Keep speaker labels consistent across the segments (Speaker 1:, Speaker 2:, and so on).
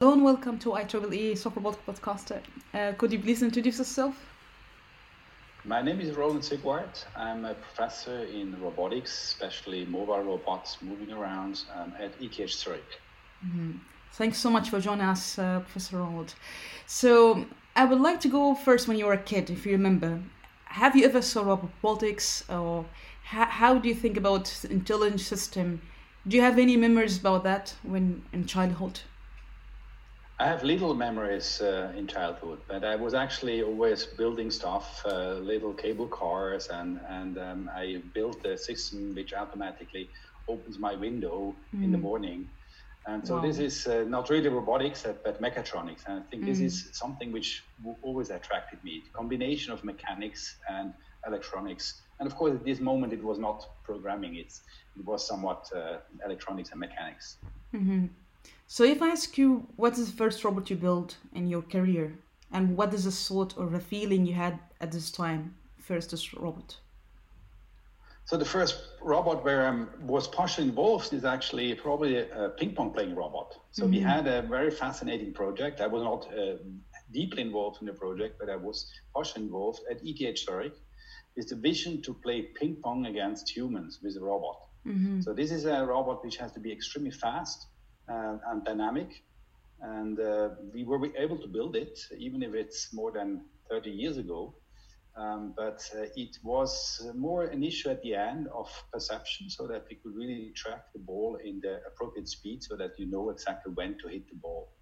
Speaker 1: Hello and welcome to IEEE Soft Robotics Podcast. Uh, could you please introduce yourself?
Speaker 2: My name is Roland Siegwart. I'm a professor in robotics, especially mobile robots moving around um, at ETH Zurich.
Speaker 1: Mm-hmm. Thanks so much for joining us, uh, Professor Roland. So, I would like to go first when you were a kid, if you remember. Have you ever saw robotics, or how, how do you think about intelligent system? Do you have any memories about that when in childhood?
Speaker 2: I have little memories uh, in childhood, but I was actually always building stuff, uh, little cable cars, and and um, I built a system which automatically opens my window mm. in the mm. morning. And so wow. this is uh, not really robotics, uh, but mechatronics. And I think mm. this is something which always attracted me: the combination of mechanics and electronics. And of course, at this moment, it was not programming; it's, it was somewhat uh, electronics and mechanics.
Speaker 1: Mm-hmm. So if I ask you what is the first robot you built in your career and what is the thought or the feeling you had at this time, first this robot?
Speaker 2: So the first robot where I was partially involved is actually probably a, ping pong playing robot. So mm-hmm. we had a very fascinating project. I was not uh, deeply involved in the project, but I was partially involved at ETH Zurich. Is the vision to play ping pong against humans with a robot. Mm-hmm. So this is a robot which has to be extremely fast and, and dynamic. And uh, we were able to build it, even if it's more than 30 years ago. Um, but uh, it was more an issue at the end of perception so that we could really track the ball in the appropriate speed so that you know exactly when to hit the ball.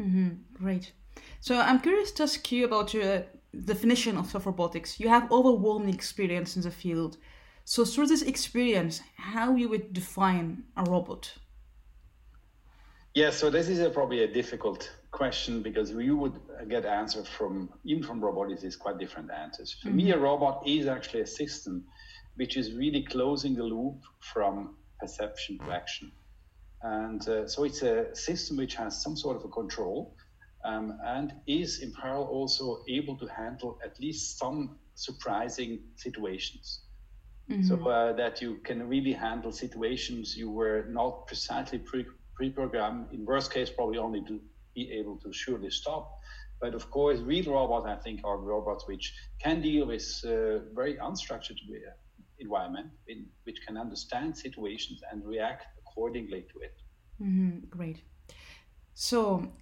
Speaker 1: Mm-hmm. Great. So I'm curious to ask you about your definition of soft robotics. You have overwhelming experience in the field. So through this experience, how you would define a robot?
Speaker 2: Yeah, so this is a, probably a difficult question because you would get answers from even from robotics is quite different answers. For mm-hmm. me, a robot is actually a system which is really closing the loop from perception to action, and uh, so it's a system which has some sort of a control um, and is in parallel also able to handle at least some surprising situations. Mm-hmm. So uh, that you can really handle situations you were not precisely pre- pre-program. In worst case, probably only to be able to surely stop. But of course, real robots, I think, are robots which can deal with uh, very unstructured uh, environment, in, which can understand situations and react accordingly to it.
Speaker 1: Mm-hmm. Great. So,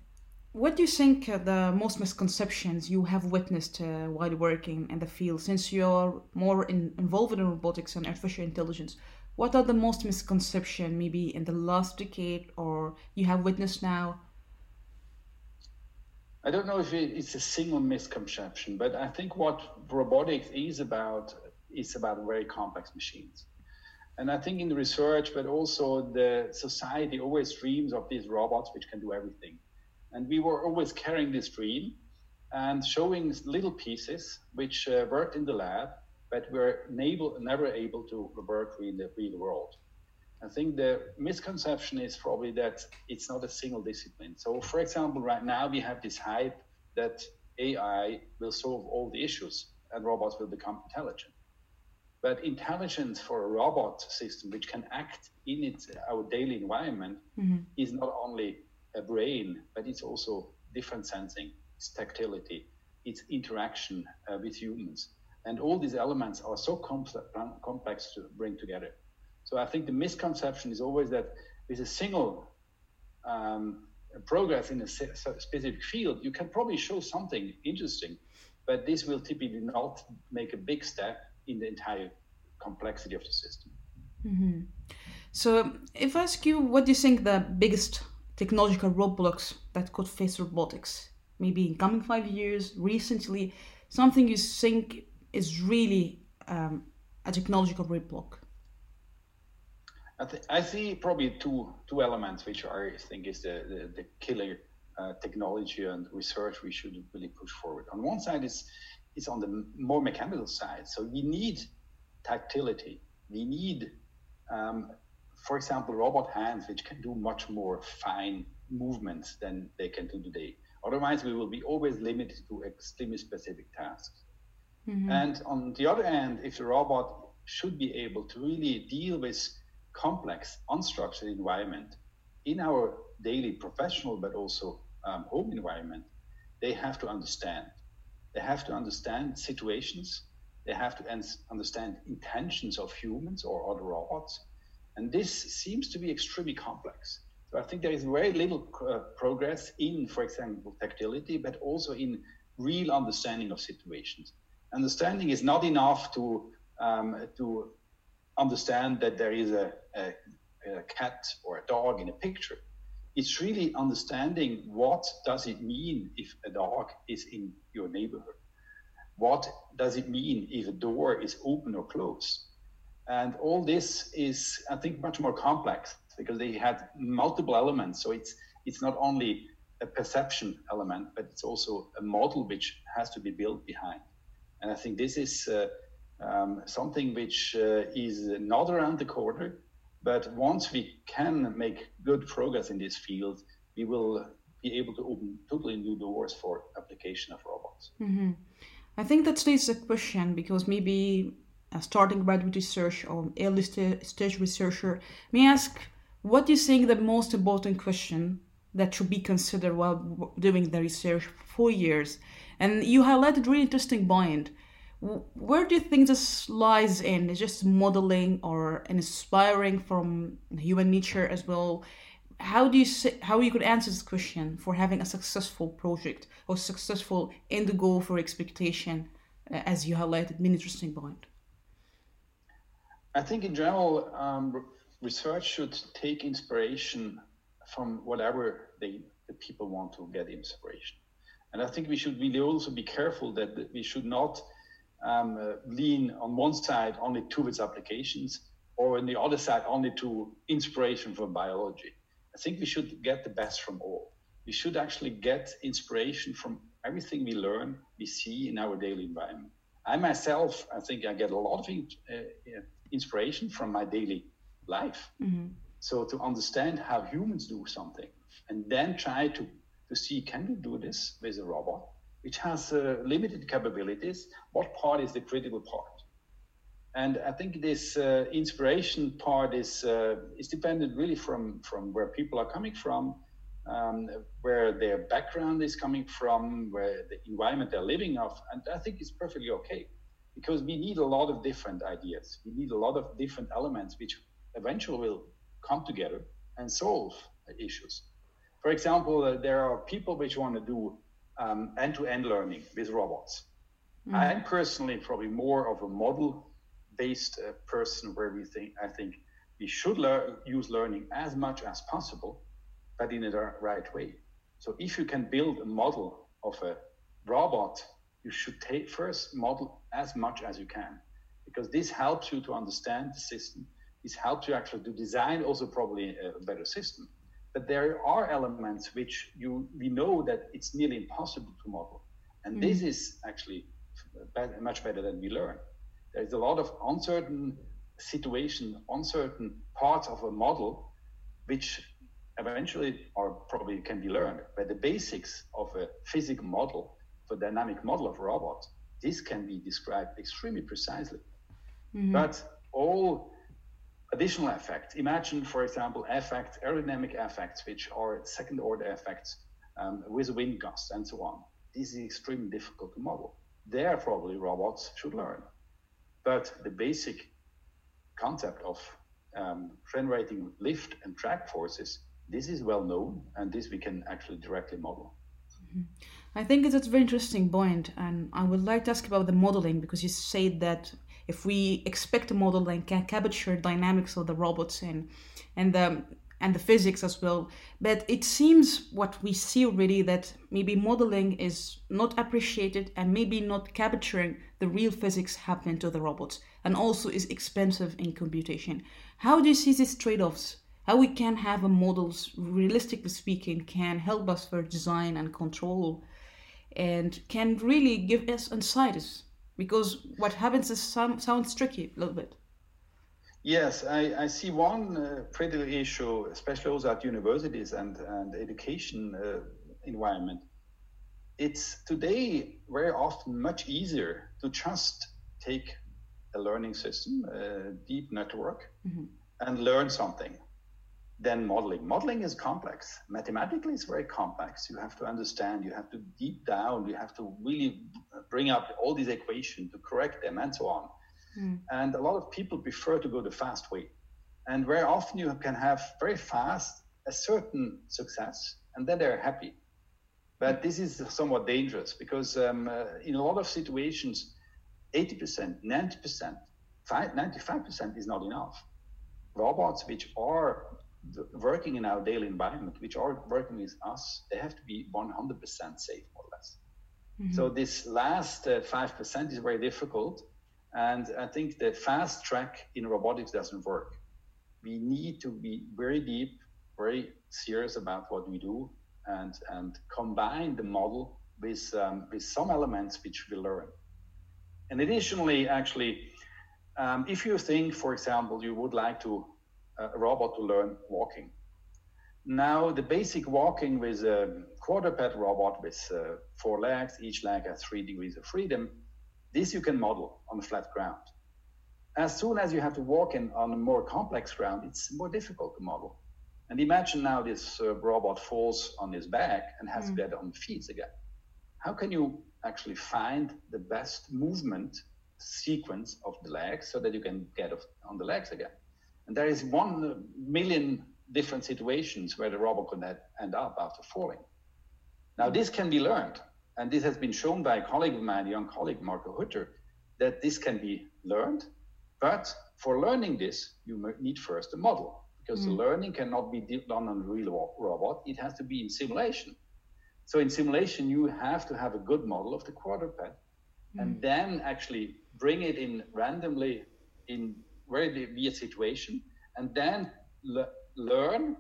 Speaker 1: what do you think are the most misconceptions you have witnessed uh, while working in the field? Since you're more in, involved in robotics and artificial intelligence, what are the most misconceptions maybe in the last decade or you have witnessed now?
Speaker 2: I don't know if it's a single misconception but i think what robotics is about is about very complex machines. And i think in the research but also the society always dreams of these robots which can do everything. And we were always carrying this dream and showing little pieces which uh, worked in the lab but we're never able to work in the real world. I think the misconception is probably that it's not a single discipline. So, for example, right now we have this hype that AI will solve all the issues and robots will become intelligent. But intelligence for a robot system, which can act in its our daily environment, mm-hmm. is not only a brain, but it's also different sensing, it's tactility, it's interaction uh, with humans. And all these elements are so complex to bring together. So I think the misconception is always that with a single um, progress in a specific field, you can probably show something interesting, but this will typically not make a big step in the entire complexity of the system.
Speaker 1: Mm-hmm. So, if I ask you, what do you think the biggest technological roadblocks that could face robotics? Maybe in coming five years, recently, something you think is really um, a technological roadblock?
Speaker 2: I, th- I see probably two two elements which are, I think is the, the, the killer uh, technology and research we should really push forward. On one side, it's it's on the more mechanical side. So we need tactility. We need, um, for example, robot hands which can do much more fine movements than they can do today. Otherwise, we will be always limited to extremely specific tasks. Mm-hmm. And on the other hand, if the robot should be able to really deal with complex, unstructured environment in our daily professional but also um, home environment, they have to understand. They have to understand situations. They have to understand intentions of humans or other robots. And this seems to be extremely complex. So I think there is very little uh, progress in, for example, tactility, but also in real understanding of situations. Understanding is not enough to um, to understand that there is a, a, a cat or a dog in a picture. It's really understanding what does it mean if a dog is in your neighborhood. What does it mean if a door is open or closed? And all this is, I think, much more complex because they had multiple elements. So it's it's not only a perception element, but it's also a model which has to be built behind. And I think this is uh, um, something which uh, is not around the corner. But once we can make good progress in this field, we will be able to open totally new doors for application of robots.
Speaker 1: Mm-hmm. I think that stays a question because maybe a starting graduate research or early st- stage researcher may ask, what do you think the most important question that should be considered while doing the research for years? And you highlighted really interesting point where do you think this lies in? Is just modeling or inspiring from human nature as well? How do you say, how you could answer this question for having a successful project or successful in the goal for expectation, uh, as you highlighted, an interesting point.
Speaker 2: I think in general, um, research should take inspiration from whatever they, the people want to get inspiration. And I think we should really also be careful that we should not um, uh, lean on one side only towards applications or on the other side only to inspiration from biology. I think we should get the best from all. We should actually get inspiration from everything we learn, we see in our daily environment. I myself, I think I get a lot of uh, inspiration from my daily life. Mm-hmm. So to understand how humans do something and then try to, to see, can we do this with a robot? which has uh, limited capabilities, what part is the critical part? And I think this uh, inspiration part is uh, is dependent really from from where people are coming from, um, where their background is coming from, where the environment they're living of, and I think it's perfectly okay, because we need a lot of different ideas. We need a lot of different elements which eventually will come together and solve issues. For example, uh, there are people which want to do um, end-to-end learning with robots. Mm. I'm personally probably more of a model-based uh, person where we think I think we should lear- use learning as much as possible, but in the right way. So if you can build a model of a robot, you should take first model as much as you can, because this helps you to understand the system. This helps you actually to design also probably a better system. But there are elements which you we know that it's nearly impossible to model, and mm. this is actually better, much better than we learn. There's a lot of uncertain situation, uncertain parts of a model, which eventually are probably can be learned. But the basics of a physical model, for dynamic model of a robot, this can be described extremely precisely. Mm-hmm. But all additional effects. Imagine, for example, effects, aerodynamic effects, which are second order effects um, with wind gusts and so on. This is extremely difficult to model. There, probably robots should learn. But the basic concept of um, generating lift and drag forces, this is well known, and this we can actually directly model.
Speaker 1: Mm-hmm. I think it's a very interesting point, and I would like to ask about the modeling because you said that if we expect a model that can capture dynamics of the robots and and the and the physics as well. But it seems what we see already that maybe modeling is not appreciated and maybe not capturing the real physics happening to the robots and also is expensive in computation. How do you see these trade-offs how we can have a models realistically speaking can help us for design and control and can really give us insights because what happens is some, sounds tricky a little bit.
Speaker 2: Yes i, I see one uh, critical issue especially also at universities and, and education uh, environment. It's today very often much easier to just take a learning system a deep network mm-hmm. and learn something than modeling. Modeling is complex. Mathematically, it's very complex. You have to understand, you have to deep down, you have to really bring up all these equations to correct them and so on. Mm. And a lot of people prefer to go the fast way. And very often you can have very fast a certain success and then they're happy. But this is somewhat dangerous because um, uh, in a lot of situations, 80%, 90%, 95% is not enough. Robots which are working in our daily environment, which are working with us, they have to be 100% safe, more or less. Mm-hmm. So this last uh, 5% is very difficult. And I think the fast track in robotics doesn't work. We need to be very deep, very serious about what we do and, and combine the model with, um, with some elements which we learn. And additionally, actually, um, if you think, for example, you would like to a robot to learn walking. Now, the basic walking with a quadruped robot with uh, four legs, each leg has three degrees of freedom, this you can model on a flat ground. As soon as you have to walk in on a more complex ground, it's more difficult to model. And imagine now this uh, robot falls on his back and has mm. to get on feet again. How can you actually find the best movement sequence of the legs so that you can get on the legs again? And there is one million different situations where the robot could end up after falling. Now, this can be learned, and this has been shown by a colleague of mine, a young colleague, Marco Hutter, that this can be learned. But for learning this, you need first a model, because mm. the learning cannot be done on a real robot. It has to be in simulation. So in simulation, you have to have a good model of the quadruped, mm. and then actually bring it in randomly in very weird situation, and then le- learn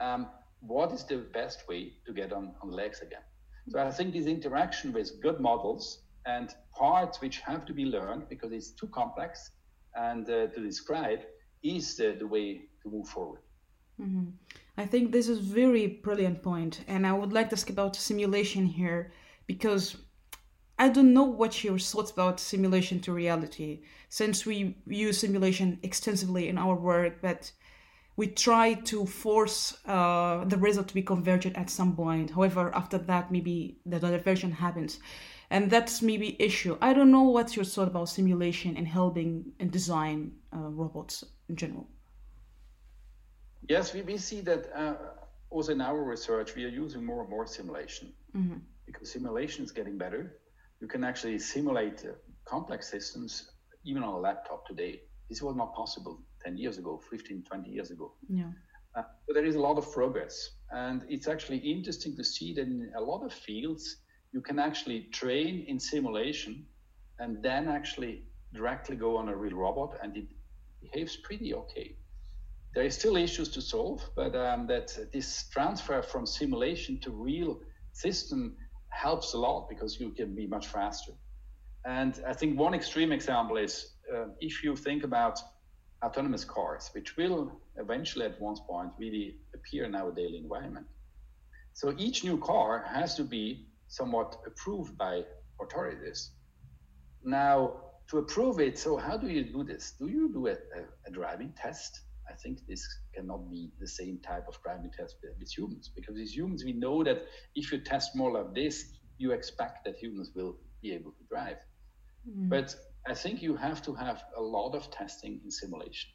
Speaker 2: um, what is the best way to get on, on legs again. So I think this interaction with good models and parts which have to be learned because it's too complex and uh, to describe is the, the way to move forward.
Speaker 1: Mm-hmm. I think this is very brilliant point, and I would like to ask about simulation here because I don't know what your thoughts about simulation to reality, since we use simulation extensively in our work, but we try to force uh, the result to be convergent at some point. However, after that, maybe the diversion happens, and that's maybe issue. I don't know what's your thought about simulation and helping and design uh, robots in general.
Speaker 2: Yes, we, we see that uh, also in our research, we are using more and more simulation mm-hmm. because simulation is getting better you can actually simulate uh, complex systems even on a laptop today. This was not possible 10 years ago, 15, 20 years ago. Yeah. Uh, but there is a lot of progress. And it's actually interesting to see that in a lot of fields, you can actually train in simulation and then actually directly go on a real robot and it behaves pretty okay. There is still issues to solve, but um, that this transfer from simulation to real system helps a lot because you can be much faster. And I think one extreme example is uh, if you think about autonomous cars, which will eventually at one point really appear in our daily environment. So each new car has to be somewhat approved by authorities. Now, to approve it, so how do you do this? Do you do a, a, a driving test? I think this cannot be the same type of driving test with humans because as humans, we know that if you test more like this, you expect that humans will be able to drive. Mm. But I think you have to have a lot of testing in simulation.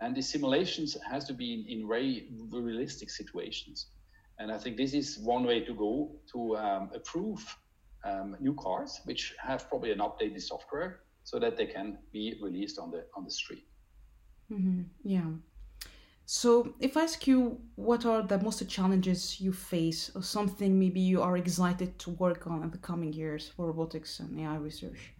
Speaker 2: And the simulations has to be in, in very realistic situations. And I think this is one way to go to um, approve um, new cars, which have probably an updated software so that they can be released on the on the street.
Speaker 1: Mm-hmm. Yeah. So, if I ask you what are the most challenges you face, or something maybe you are excited to work on in the coming years for robotics and AI research?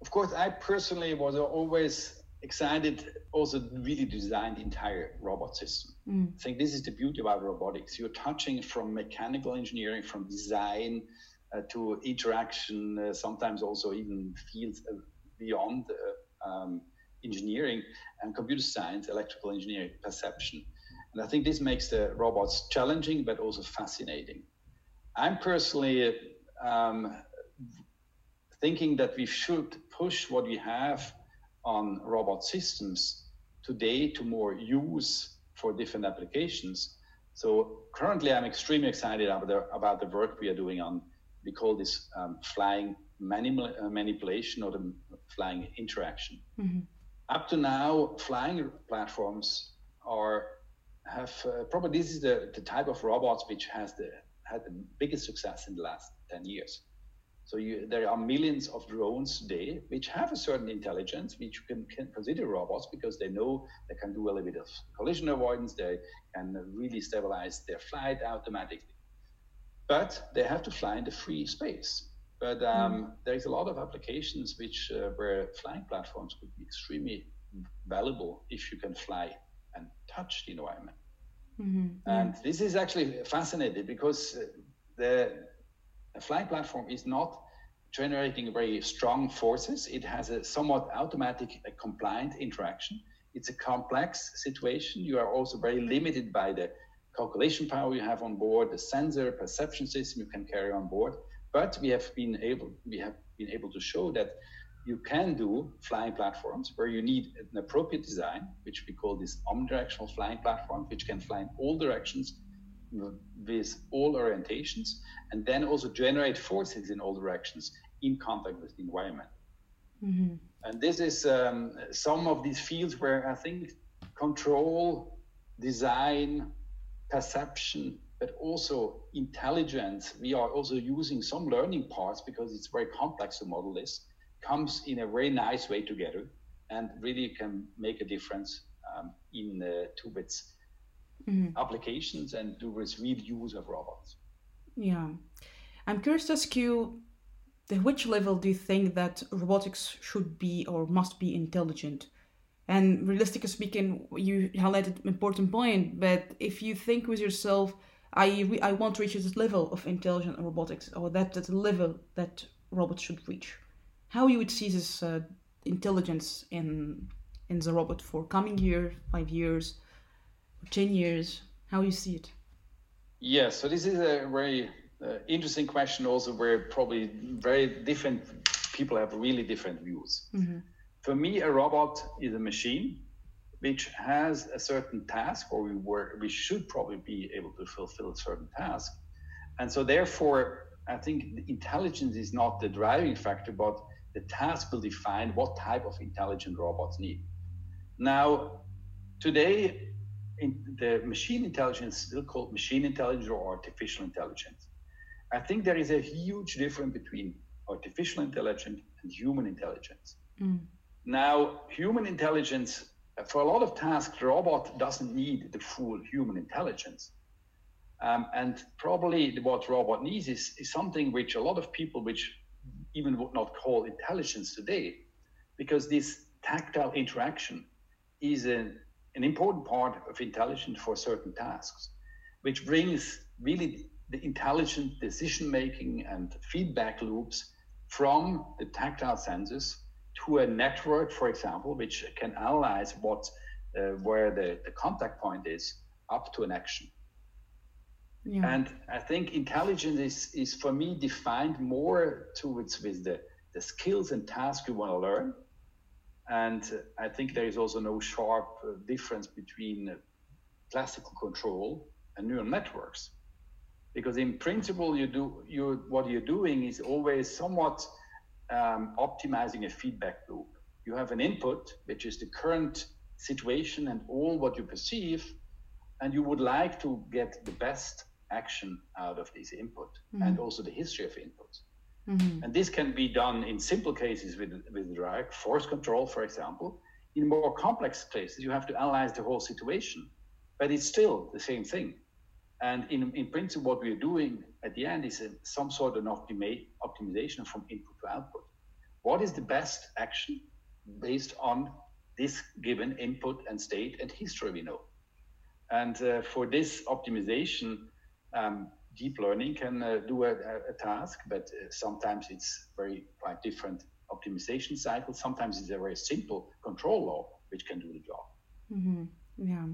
Speaker 2: Of course, I personally was always excited also really design the entire robot system. Mm. I think this is the beauty about robotics. You're touching from mechanical engineering, from design uh, to interaction, uh, sometimes also even fields uh, beyond uh, um, engineering and computer science, electrical engineering, perception. And I think this makes the robots challenging but also fascinating. I'm personally um, thinking that we should push what we have on robot systems today to more use for different applications. So currently, I'm extremely excited about the, about the work we are doing on, we call this um, flying uh, manipulation or the flying interaction. Mm-hmm. Up to now, flying platforms are have uh, probably this is the, the type of robots which has the had the biggest success in the last 10 years. So you, there are millions of drones today which have a certain intelligence, which you can, can, consider robots because they know they can do a little bit of collision avoidance, they can really stabilize their flight automatically. But they have to fly in the free space. But um, mm. there is a lot of applications which uh, where flying platforms could be extremely valuable if you can fly and touch the environment. Mm-hmm. And this is actually fascinating because uh, the flying platform is not generating very strong forces. It has a somewhat automatic a compliant interaction. It's a complex situation. You are also very limited by the calculation power you have on board, the sensor perception system you can carry on board. But we have been able we have been able to show that you can do flying platforms where you need an appropriate design, which we call this omnidirectional flying platform, which can fly in all directions with all orientations, and then also generate forces in all directions in contact with the environment. Mm-hmm. And this is um, some of these fields where I think control, design, perception, but also intelligence, we are also using some learning parts because it's very complex to model this, comes in a very nice way together and really can make a difference um, in uh, two bits mm-hmm. applications and do with real use of robots.
Speaker 1: Yeah. I'm curious to ask you at which level do you think that robotics should be or must be intelligent? And realistically speaking, you highlighted an important point, but if you think with yourself, I, re- I want to reach this level of intelligent robotics, or that, that's a level that robots should reach, how you would see this uh, intelligence in in the robot for coming year, five years, 10 years? How you see it?
Speaker 2: Yes, so this is a very uh, interesting question also where probably very different people have really different views. Mm-hmm. For me, a robot is a machine which has a certain task or we were we should probably be able to fulfill a certain task. And so therefore I think the intelligence is not the driving factor, but the task will define what type of intelligent robots need. Now, today in the machine intelligence still called machine intelligence or artificial intelligence. I think there is a huge difference between artificial intelligence and human intelligence. Mm. Now, human intelligence, for a lot of tasks, robot doesn't need the full human intelligence. Um, and probably what robot needs is, is something which a lot of people, which even would not call intelligence today, because this tactile interaction is an an important part of intelligence for certain tasks, which brings really the intelligent decision making and feedback loops from the tactile senses to a network, for example, which can analyze what uh, where the, the contact point is up to an action. Yeah. And I think intelligence is, is for me defined more towards with the, the skills and tasks you want to learn and I think there is also no sharp uh, difference between classical control and neural networks. Because in principle, you do you what you're doing is always somewhat um, optimizing a feedback loop. You have an input, which is the current situation and all what you perceive, and you would like to get the best action out of this input mm-hmm. and also the history of inputs. Mm-hmm. And this can be done in simple cases with, with direct force control, for example. In more complex cases, you have to analyze the whole situation, but it's still the same thing. And in, in principle, what we're doing at the end is a, some sort of optimi- optimization from input to output. What is the best action based on this given input and state and history we know. And uh, for this optimization, um, deep learning can uh, do a, a, task, but uh, sometimes it's very quite different optimization cycle. Sometimes it's a very simple control law which can do the job.
Speaker 1: Mm-hmm. Yeah.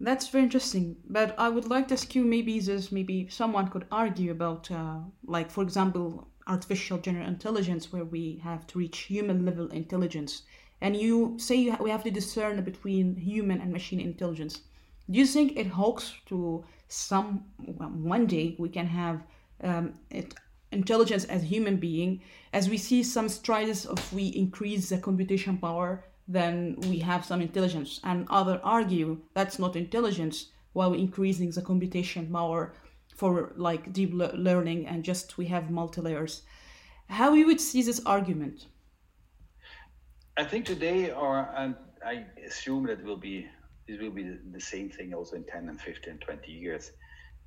Speaker 1: That's very interesting, but I would like to ask you maybe this maybe someone could argue about uh, like for example artificial general intelligence where we have to reach human level intelligence. And you say we have to discern between human and machine intelligence. Do you think it holds to some one day we can have um, it, intelligence as human being? As we see some strides of we increase the computation power then we have some intelligence. And other argue that's not intelligence while increasing the computation power for like deep le- learning and just we have multi layers how you would see this argument?
Speaker 2: I think today or i assume that will be this will be the same thing also in 10 and 15 20 years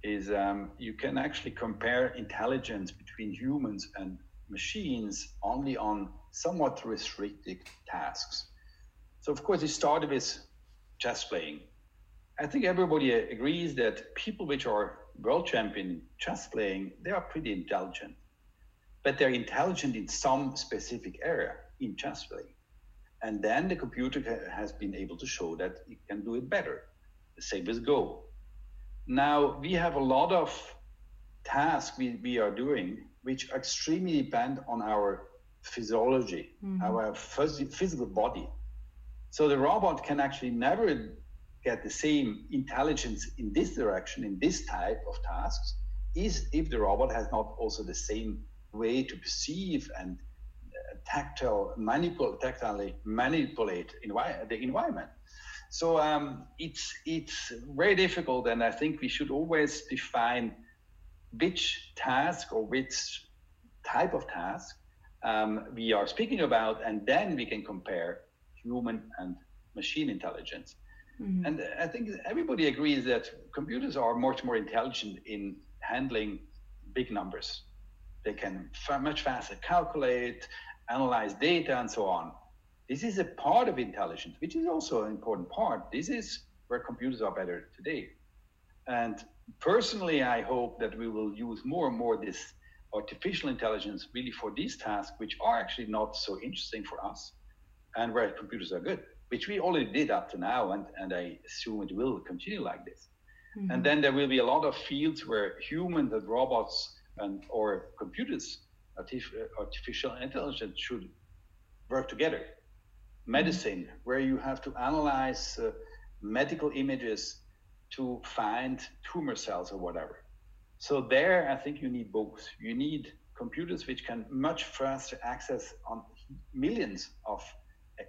Speaker 2: is um, you can actually compare intelligence between humans and machines only on somewhat restricted tasks so of course it started with chess playing i think everybody agrees that people which are world champion chess playing they are pretty intelligent but they're intelligent in some specific area in chess playing and then the computer has been able to show that it can do it better. The same with Go. Now we have a lot of tasks we, we are doing which extremely depend on our physiology, mm-hmm. our phys- physical body. So the robot can actually never get the same intelligence in this direction, in this type of tasks, is if the robot has not also the same way to perceive and tactile, manipul- tactilely manipulate envi- the environment. So um, it's it's very difficult, and I think we should always define which task or which type of task um, we are speaking about, and then we can compare human and machine intelligence. Mm-hmm. And I think everybody agrees that computers are much more intelligent in handling big numbers. They can f- much faster calculate, analyze data and so on. This is a part of intelligence, which is also an important part. This is where computers are better today. And personally, I hope that we will use more and more this artificial intelligence really for these tasks, which are actually not so interesting for us and where computers are good, which we already did up to now. And, and I assume it will continue like this. Mm-hmm. And then there will be a lot of fields where humans and robots and or computers artificial intelligence should work together. Medicine, where you have to analyze uh, medical images to find tumor cells or whatever. So there, I think you need both. You need computers which can much faster access on millions of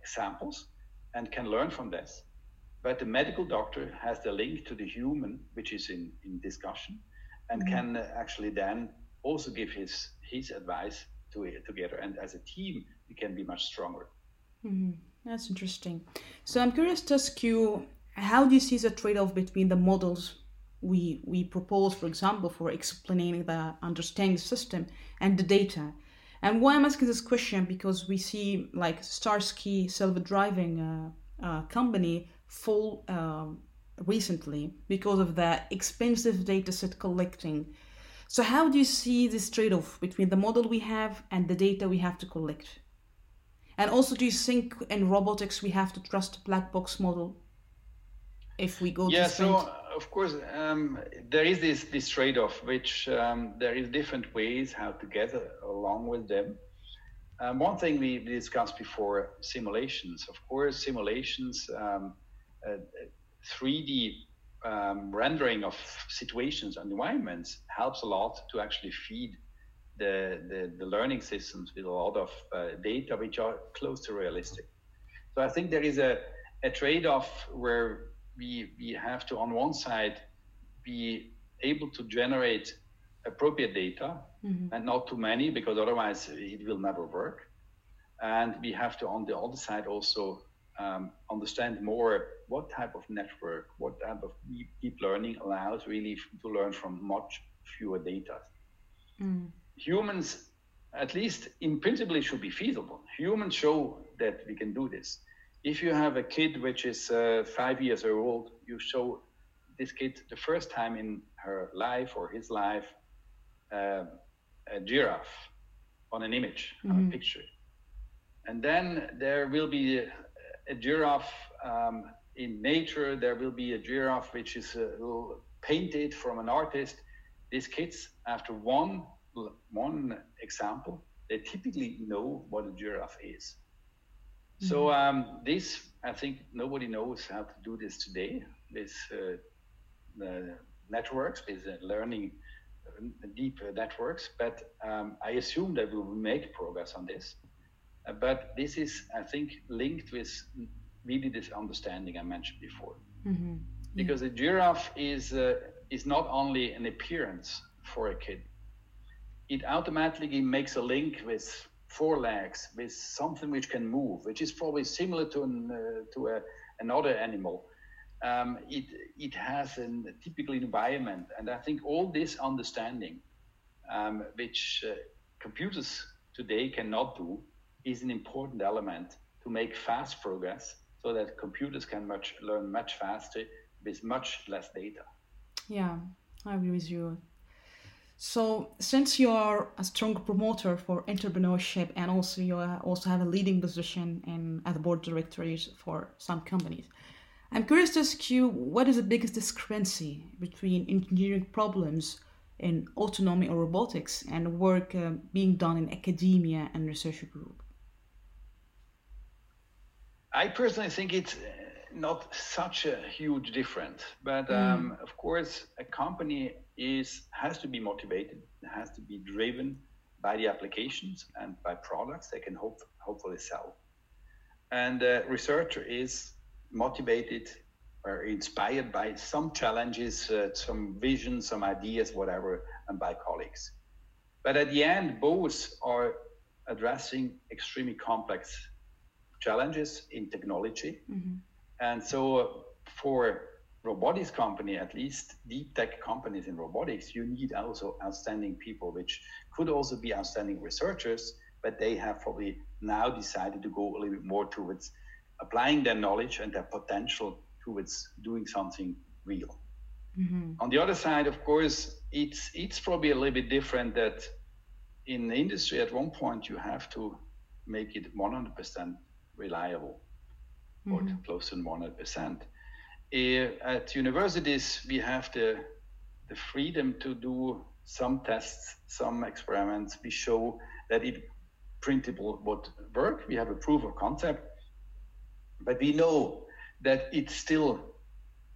Speaker 2: examples and can learn from this. But the medical doctor has the link to the human, which is in, in discussion, and mm-hmm. can actually then also give his his advice to it together and as a team we can be much stronger
Speaker 1: mm-hmm. that's interesting so i'm curious to ask you how do you see the trade-off between the models we we propose for example for explaining the understanding system and the data and why i'm asking this question because we see like starsky self-driving uh, uh, company fall um, recently because of the expensive data set collecting so, how do you see this trade off between the model we have and the data we have to collect? And also, do you think in robotics we have to trust black box model if we go
Speaker 2: yeah, so uh, of course, um, there is this, this trade off, which um, there is different ways how to get along with them. Um, one thing we discussed before simulations. Of course, simulations, um, uh, 3D um, rendering of situations and environments helps a lot to actually feed the, the, the learning systems with a lot of uh, data which are close to realistic. So I think there is a, a trade off where we, we have to, on one side, be able to generate appropriate data mm-hmm. and not too many because otherwise it will never work. And we have to, on the other side, also um, understand more what type of network, what type of deep learning allows really to learn from much fewer data. Mm. Humans, at least in principle, should be feasible. Humans show that we can do this. If you have a kid which is uh, five years old, you show this kid the first time in her life or his life uh, a giraffe on an image, mm-hmm. on a picture. And then there will be a, a giraffe um, in nature, there will be a giraffe which is uh, painted from an artist. These kids, after one, one example, they typically know what a giraffe is. Mm-hmm. So um, this, I think nobody knows how to do this today with uh, the networks, with uh, learning uh, deep networks. But um, I assume that we will make progress on this. Uh, but this is, I think, linked with really this understanding I mentioned before. Mm-hmm. Because a giraffe is uh, is not only an appearance for a kid; it automatically makes a link with four legs, with something which can move, which is probably similar to an, uh, to a, another animal. Um, it it has a typical environment, and I think all this understanding, um, which uh, computers today cannot do, is an important element to make fast progress so that computers can much learn much faster with much less data.
Speaker 1: Yeah, I agree with you. So, since you are a strong promoter for entrepreneurship and also you also have a leading position in at the board directors for some companies, I'm curious to ask you what is the biggest discrepancy between engineering problems in autonomy or robotics and work uh, being done in academia and research group?
Speaker 2: I personally think it's uh, not such a huge difference, but mm. um, of course, a company is has to be motivated, has to be driven by the applications and by products they can hope, hopefully sell. And a researcher is motivated or inspired by some challenges, uh, some visions, some ideas, whatever, and by colleagues. But at the end, both are addressing extremely complex challenges in technology. Mm-hmm. And so for robotics company, at least deep tech companies in robotics, you need also outstanding people, which could also be outstanding researchers, but they have probably now decided to go a little bit more towards applying their knowledge and their potential towards doing something real. Mm-hmm. On the other side, of course, it's it's probably a little bit different that in the industry at one point you have to make it 100% reliable mm-hmm. or close to 100%. Uh, at universities, we have the, the freedom to do some tests, some experiments. We show that it printable would work. We have a proof of concept, but we know that it's still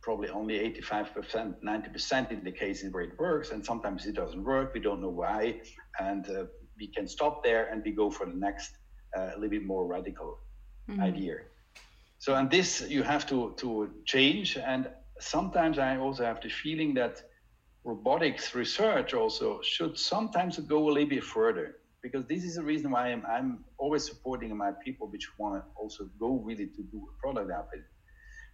Speaker 2: probably only 85%, 90% in the cases where it works, and sometimes it doesn't work. We don't know why, and uh, we can stop there and we go for the next, uh, a little bit more radical mm-hmm. idea. So, and this you have to, to change. And sometimes I also have the feeling that robotics research also should sometimes go a little bit further because this is the reason why I'm, I'm always supporting my people which want to also go really to do a product out of it.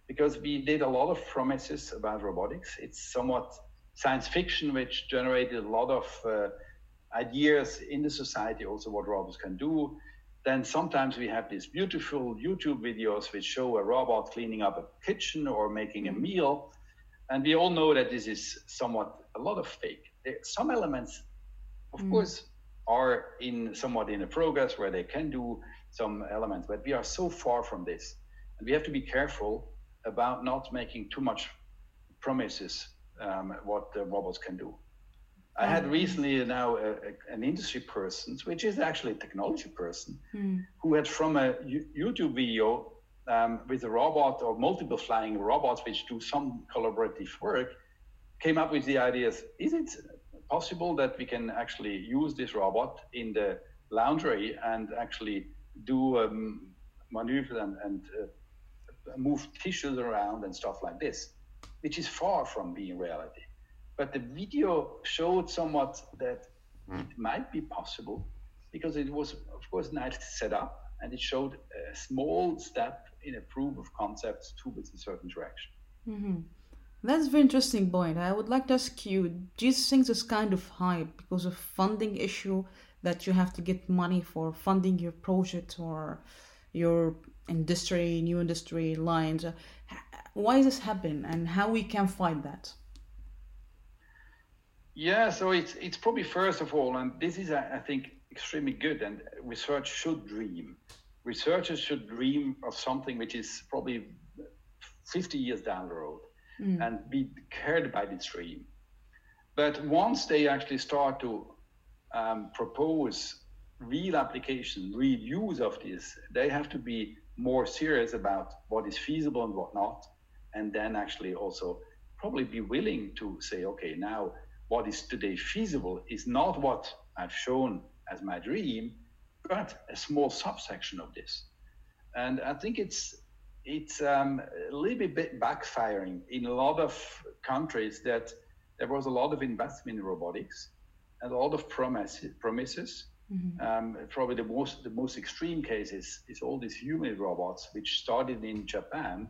Speaker 2: Because we did a lot of promises about robotics. It's somewhat science fiction, which generated a lot of uh, ideas in the society, also what robots can do. Then sometimes we have these beautiful YouTube videos which show a robot cleaning up a kitchen or making a mm-hmm. meal. And we all know that this is somewhat a lot of fake. There, some elements, of mm. course, are in somewhat in a progress where they can do some elements, but we are so far from this. And we have to be careful about not making too much promises um, what the robots can do. I had recently now a, a, an industry person, which is actually a technology person, mm. who had from a YouTube video um, with a robot or multiple flying robots which do some collaborative work, came up with the ideas: Is it possible that we can actually use this robot in the laundry and actually do um, maneuvers and, and uh, move tissues around and stuff like this, which is far from being reality. But the video showed somewhat that mm. it might be possible because it was, of course, nice set up and it showed a small step in a proof of concept towards a certain direction.
Speaker 1: Mm-hmm. That's a very interesting point. I would like to ask you do you think this kind of hype because of funding issue that you have to get money for funding your project or your industry, new industry lines. Why is this happening, and how we can fight that?
Speaker 2: Yeah, so it's it's probably first of all, and this is I think extremely good, and research should dream. Researchers should dream of something which is probably 50 years down the road, mm. and be cared by this dream. But once they actually start to um, propose real application, real use of this, they have to be more serious about what is feasible and what not, and then actually also probably be willing to say, okay, now what is today feasible is not what I've shown as my dream, but a small subsection of this. And I think it's it's um, a little bit backfiring in a lot of countries that there was a lot of investment in robotics and a lot of promise, promises. Mm-hmm. Um, probably the most the most extreme cases is all these human robots, which started in Japan,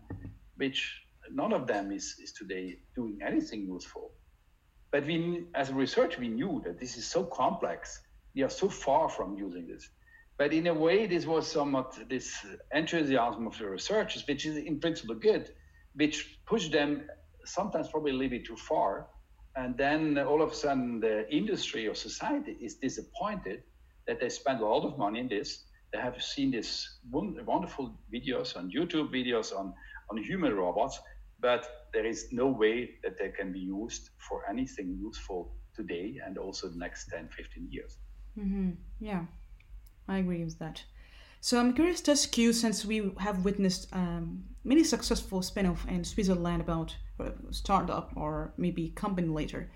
Speaker 2: which none of them is, is today doing anything useful. But we, as a research, we knew that this is so complex. We are so far from using this. But in a way, this was somewhat this enthusiasm of the researchers, which is in principle good, which pushed them sometimes probably a little bit too far. And then all of a sudden, the industry or society is disappointed that they spend a lot of money in this. They have seen these wonderful videos on YouTube, videos on, on human robots, but there is no way that they can be used for anything useful today and also the next 10, 15 years.
Speaker 1: Mm-hmm. Yeah. I agree with that. So I'm curious to ask you, since we have witnessed um, many successful spin-off in Switzerland about startup or maybe company later,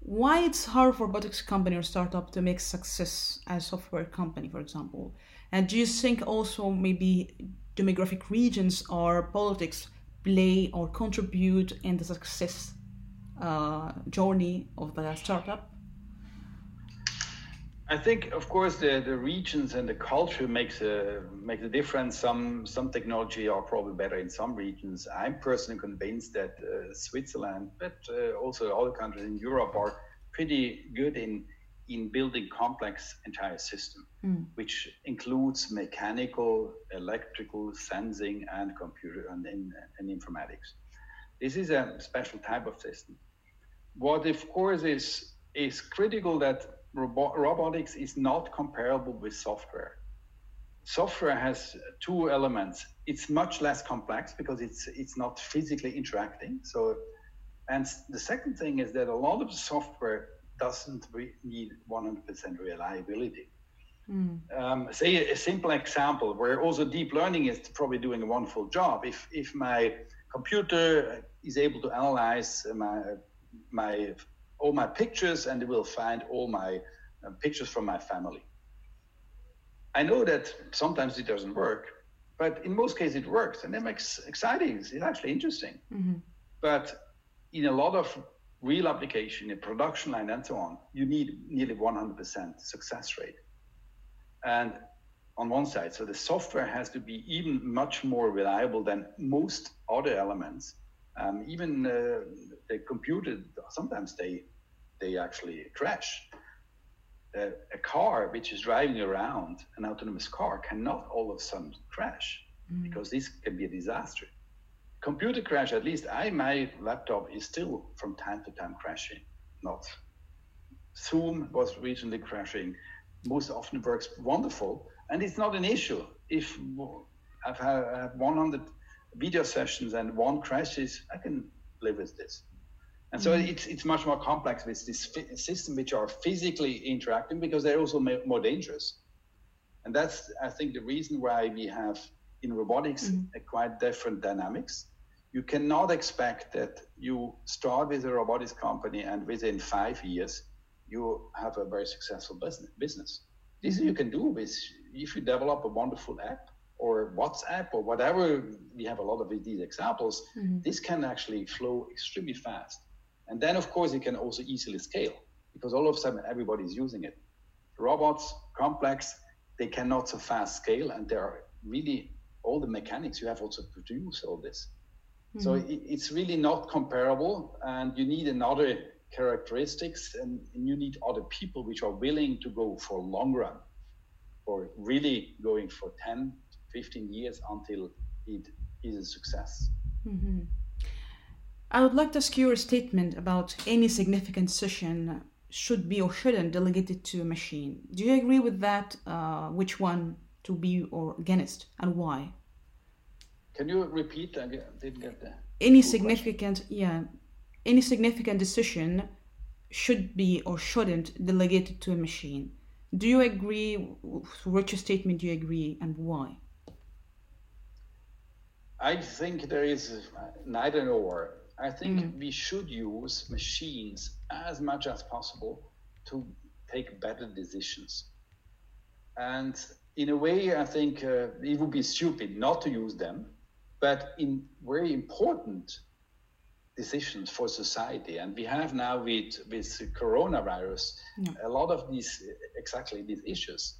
Speaker 1: why it's hard for robotics company or startup to make success as software company, for example? And do you think also maybe demographic regions or politics play or contribute in the success uh, journey of the startup?
Speaker 2: I think, of course, the, the regions and the culture makes a makes a difference. Some some technology are probably better in some regions. I'm personally convinced that uh, Switzerland, but uh, also other countries in Europe, are pretty good in in building complex entire system, mm. which includes mechanical, electrical, sensing, and computer and, and, and informatics. This is a special type of system. What, of course, is is critical that robo- robotics is not comparable with software. Software has two elements. It's much less complex because it's it's not physically interacting. So, and the second thing is that a lot of software doesn't re- need 100% reliability. Mm. Um, say a, simple example where also deep learning is probably doing a wonderful job. If if my computer is able to analyze my my all my pictures and it will find all my uh, pictures from my family. I know that sometimes it doesn't work, but in most cases it works and that makes exciting. It's actually interesting. Mm-hmm. But in a lot of real application, in production line and so on, you need nearly 100% success rate. And on one side, so the software has to be even much more reliable than most other elements. Um, even uh, the computer, sometimes they they actually crash. Uh, a car which is driving around, an autonomous car, cannot all of a sudden crash mm. because this can be a disaster. Computer crash, at least I, my laptop is still from time to time crashing. Not Zoom was recently crashing. Most often works wonderful, and it's not an issue. If I've had 100 video sessions and one crashes, I can live with this. And so mm-hmm. it's, it's much more complex with this system which are physically interacting because they're also more dangerous. And that's, I think, the reason why we have in robotics mm-hmm. a quite different dynamics. You cannot expect that you start with a robotics company and within five years you have a very successful business. business. This you can do with if you develop a wonderful app or WhatsApp or whatever. We have a lot of these examples. Mm-hmm. This can actually flow extremely fast. And then, of course, it can also easily scale because all of a sudden everybody's using it. Robots, complex, they cannot so fast scale, and there are really all the mechanics you have also to produce all this. Mm-hmm. So it, it's really not comparable, and you need another characteristics, and, and you need other people which are willing to go for long run, or really going for 10, 15 years until it is a success.
Speaker 1: Mm-hmm. I would like to ask your statement about any significant decision should be or shouldn't delegated to a machine. Do you agree with that? Uh, which one to be or against, and why?
Speaker 2: Can you repeat? I didn't get that.
Speaker 1: Any significant, question. yeah, any significant decision should be or shouldn't delegated to a machine. Do you agree? Which statement do you agree, and why?
Speaker 2: I think there is neither nor. I think mm. we should use machines as much as possible to take better decisions. And in a way, I think uh, it would be stupid not to use them, but in very important decisions for society. And we have now with, with coronavirus yeah. a lot of these, exactly these issues.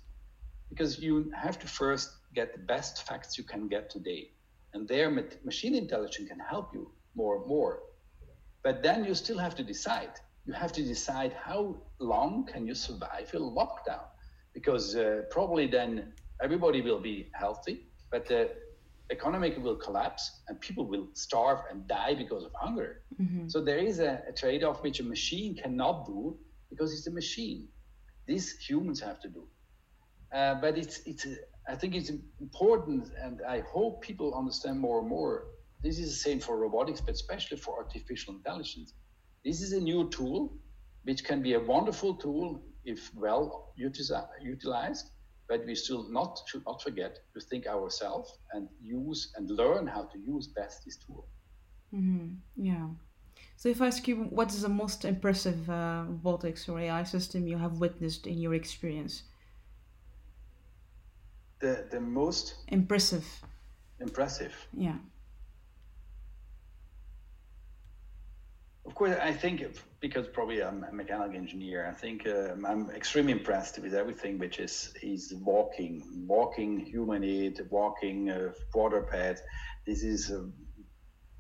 Speaker 2: Because you have to first get the best facts you can get today. And there, machine intelligence can help you more and more. But then you still have to decide. You have to decide how long can you survive a lockdown, because uh, probably then everybody will be healthy, but the economy will collapse and people will starve and die because of hunger. Mm-hmm. So there is a, a trade-off which a machine cannot do because it's a machine. These humans have to do. Uh, but it's it's I think it's important, and I hope people understand more and more this is the same for robotics, but especially for artificial intelligence. This is a new tool, which can be a wonderful tool if well utilized, but we still not should not forget to think ourselves and use and learn how to use best this tool.
Speaker 1: Mm-hmm. Yeah. So if I ask you, what is the most impressive uh, robotics or AI system you have witnessed in your experience?
Speaker 2: The the most
Speaker 1: impressive.
Speaker 2: Impressive.
Speaker 1: Yeah.
Speaker 2: Of course, I think because probably I'm a mechanical engineer, I think um, I'm extremely impressed with everything which is is walking, walking humanoid, walking uh, quadruped. This is uh,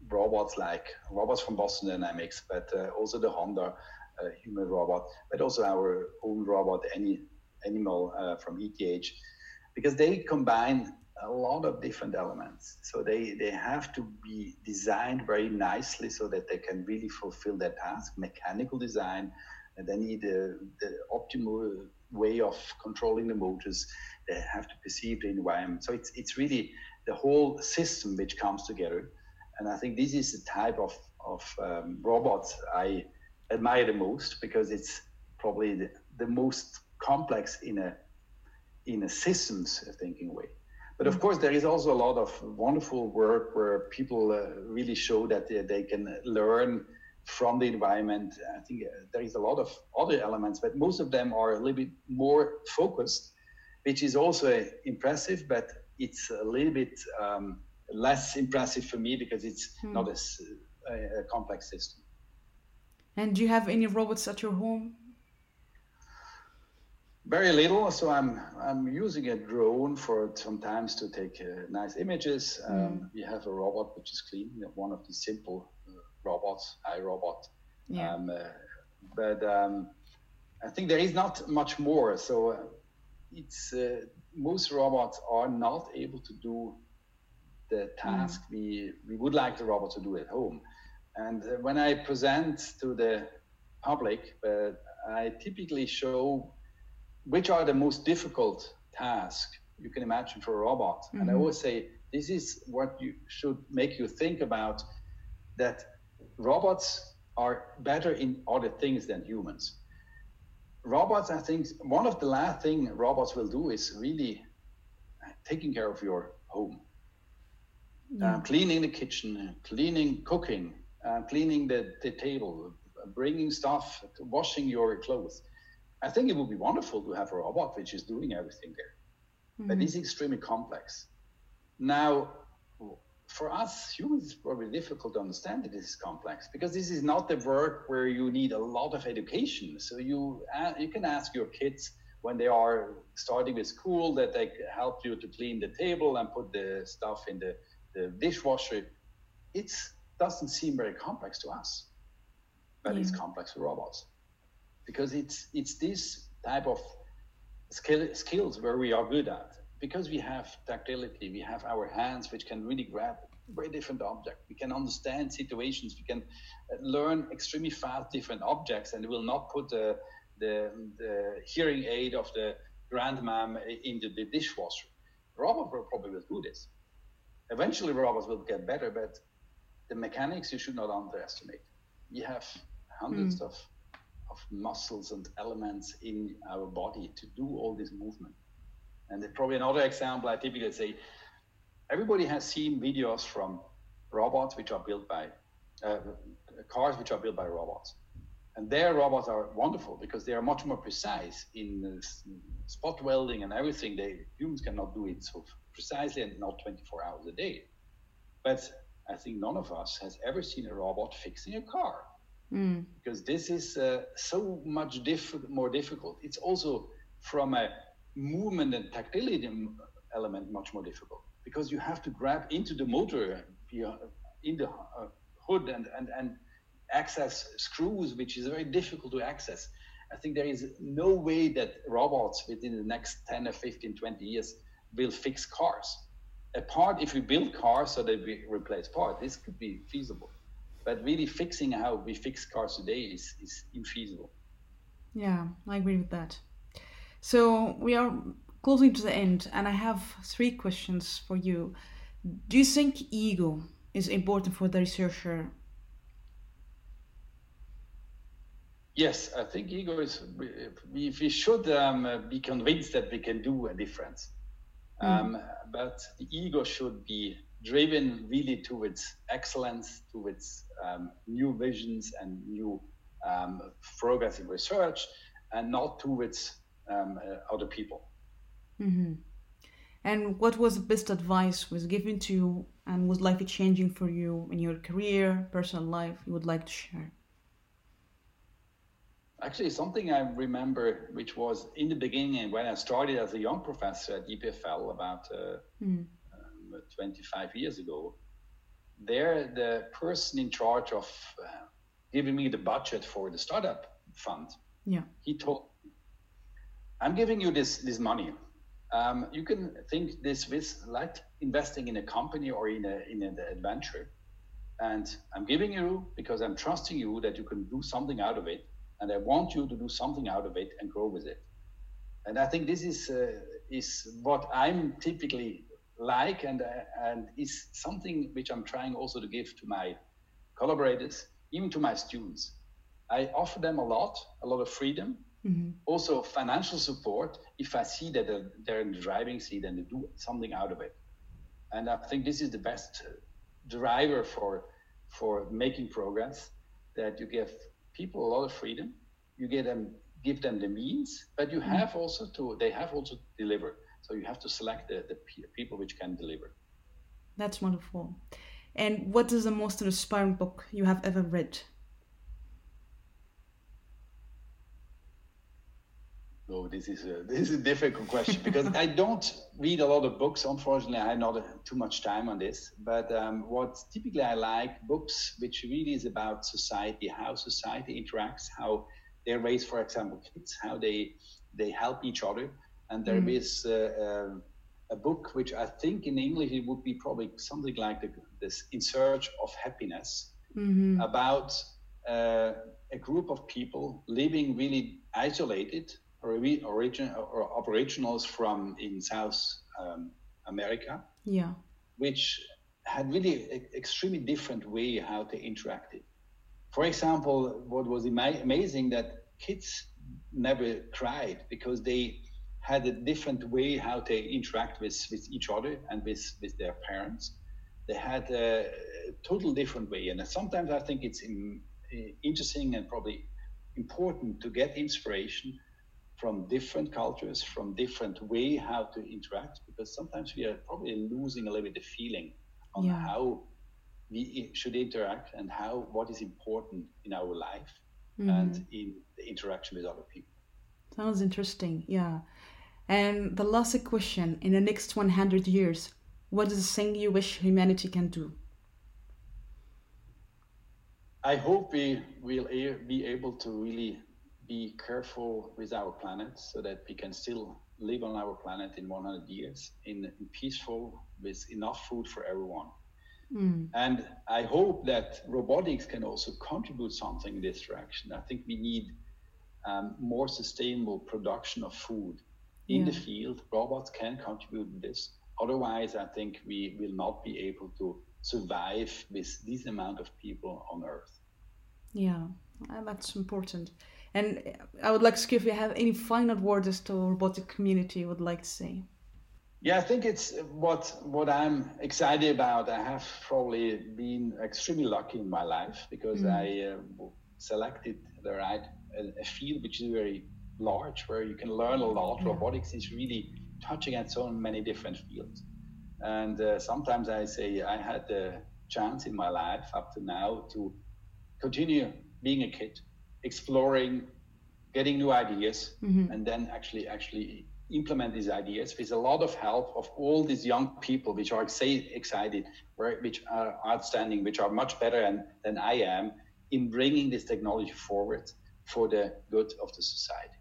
Speaker 2: robots like robots from Boston Dynamics, but uh, also the Honda uh, human robot, but also our own robot, any animal uh, from ETH, because they combine a lot of different elements. So they, they have to be designed very nicely so that they can really fulfill their task. Mechanical design, they need the, the optimal way of controlling the motors. They have to perceive the environment. So it's, it's really the whole system which comes together. And I think this is the type of, of um, robots I admire the most because it's probably the, the most complex in a in a systems thinking way. But of course, there is also a lot of wonderful work where people uh, really show that they, they, can learn from the environment. I think uh, there is a lot of other elements, but most of them are a little bit more focused, which is also impressive, but it's a little bit um, less impressive for me because it's hmm. not as uh, a complex system.
Speaker 1: And do you have any robots at your home?
Speaker 2: Very little. So I'm I'm using a drone for sometimes to take uh, nice images. Um, mm. We have a robot which is clean, one of the simple uh, robots, iRobot. Yeah. Um, uh, but um, I think there is not much more. So uh, it's uh, most robots are not able to do the task mm. we we would like the robot to do at home. And uh, when I present to the public, I typically show which are the most difficult tasks you can imagine for a robot. Mm-hmm. And I mm-hmm. always say this is what you should make you think about that robots are better in other things than humans. Robots, I think, one of the last thing robots will do is really taking care of your home, yeah. uh, cleaning the kitchen, cleaning, cooking, uh, cleaning the, the table, bringing stuff, washing your clothes. I think it would be wonderful to have a robot which is doing everything there. Mm-hmm. But it's extremely complex. Now, for us humans, it's probably difficult to understand that this is complex because this is not the work where you need a lot of education. So you uh, you can ask your kids when they are starting with school that they help you to clean the table and put the stuff in the, the dishwasher. It doesn't seem very complex to us, but yeah. it's complex for robots because it's it's this type of skill, skills where we are good at because we have tactility, we have our hands which can really grab very different objects. We can understand situations. We can uh, learn extremely fast different objects, and will not put the, the, the hearing aid of the grandmom into the dishwasher. Robot will probably will do this. Eventually, robots will get better, but the mechanics you should not underestimate. We have hundreds mm. of of muscles and elements in our body to do all this movement. And probably another example I typically say, everybody has seen videos from robots which are built by uh, cars which are built by robots. And their robots are wonderful because they are much more precise in spot welding and everything. They humans cannot do it so precisely and not 24 hours a day. But I think none of us has ever seen a robot fixing a car mm. because this is uh, so much diff- more difficult. It's also from a movement and tactility element much more difficult because you have to grab into the motor in the uh, hood and, and, and access screws, which is very difficult to access. I think there is no way that robots within the next 10 or 15, 20 years will fix cars. Apart, if we build cars so that we replace parts, this could be feasible. But really fixing how we fix cars today is, is infeasible.
Speaker 1: Yeah, I agree with that. So we are closing to the end, and I have three questions for you. Do you think ego is important for the researcher?
Speaker 2: Yes, I think ego is. We, we should um, be convinced that we can do a difference, mm. um, but the ego should be driven really towards excellence, towards um, new visions and new um, progress in research, and not towards um, uh, other people.
Speaker 1: Mm-hmm. And what was the best advice was given to you and was life changing for you in your career, personal life you would like to share?
Speaker 2: Actually, something I remember, which was in the beginning when I started as a young professor at EPFL about uh, mm. Um, 25 years ago. There, the person in charge of uh, giving me the budget for the startup fund,
Speaker 1: yeah,
Speaker 2: he told, "I'm giving you this this money. Um, you can think this with like investing in a company or in a in an adventure, and I'm giving you because I'm trusting you that you can do something out of it." and I want you to do something out of it and grow with it. And I think this is uh, is what I'm typically like, and uh, and is something which I'm trying also to give to my collaborators, even to my students. I offer them a lot, a lot of freedom, mm-hmm. also financial support if I see that they're in the driving seat and they do something out of it. And I think this is the best driver for for making progress that you give people a lot of freedom. You get them, give them the means, but you mm-hmm. have also to, they have also to deliver. So you have to select the, the people which can deliver.
Speaker 1: That's wonderful. And what is the most inspiring book you have ever read?
Speaker 2: Oh, this is a this is a difficult question because I don't read a lot of books. Unfortunately, I have not too much time on this. But um, what typically I like books which really is about society, how society interacts, how they raise, for example, kids, how they they help each other. And there mm. is uh, uh, a book which I think in English it would be probably something like the, this "In Search of Happiness" mm-hmm. about uh, a group of people living really isolated or origin or aboriginals from in South um, America.
Speaker 1: Yeah.
Speaker 2: Which had really extremely different way how they interacted. For example, what was amazing that kids never cried because they had a different way how they interact with, with each other and with, with their parents. They had a total different way. And sometimes I think it's in, interesting and probably important to get inspiration from different cultures, from different way how to interact, because sometimes we are probably losing a little bit the feeling on yeah. how we should interact and how what is important in our life mm-hmm. and in the interaction with other people.
Speaker 1: Sounds interesting, yeah. And the last question: In the next 100 years, what is the thing you wish humanity can do?
Speaker 2: I hope we will be able to really be careful with our planet so that we can still live on our planet in 100 years in, in peaceful with enough food for everyone. Mm. And I hope that robotics can also contribute something in this direction. I think we need um, more sustainable production of food in yeah. the field. Robots can contribute to this. Otherwise, I think we will not be able to survive with this amount of people on Earth.
Speaker 1: Yeah, that's important. And I would like to see if you have any final words as to the robotic community you would like to say.
Speaker 2: Yeah, I think it's what what I'm excited about. I have probably been extremely lucky in my life because mm. I uh, selected the right a, a, field which is very large, where you can learn a lot. Robotics is really touching at so many different fields, and uh, sometimes I say I had the chance in my life up to now to continue being a kid exploring, getting new ideas, mm-hmm. and then actually actually implement these ideas with a lot of help of all these young people which are say excited which are outstanding which are much better than, than i am in bringing this technology forward for the good of the society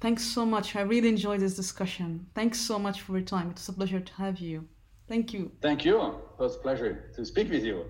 Speaker 1: thanks so much. I really enjoyed this discussion. Thanks so much for your time. It's a pleasure to have you. Thank you.
Speaker 2: Thank you. It was a pleasure to speak with you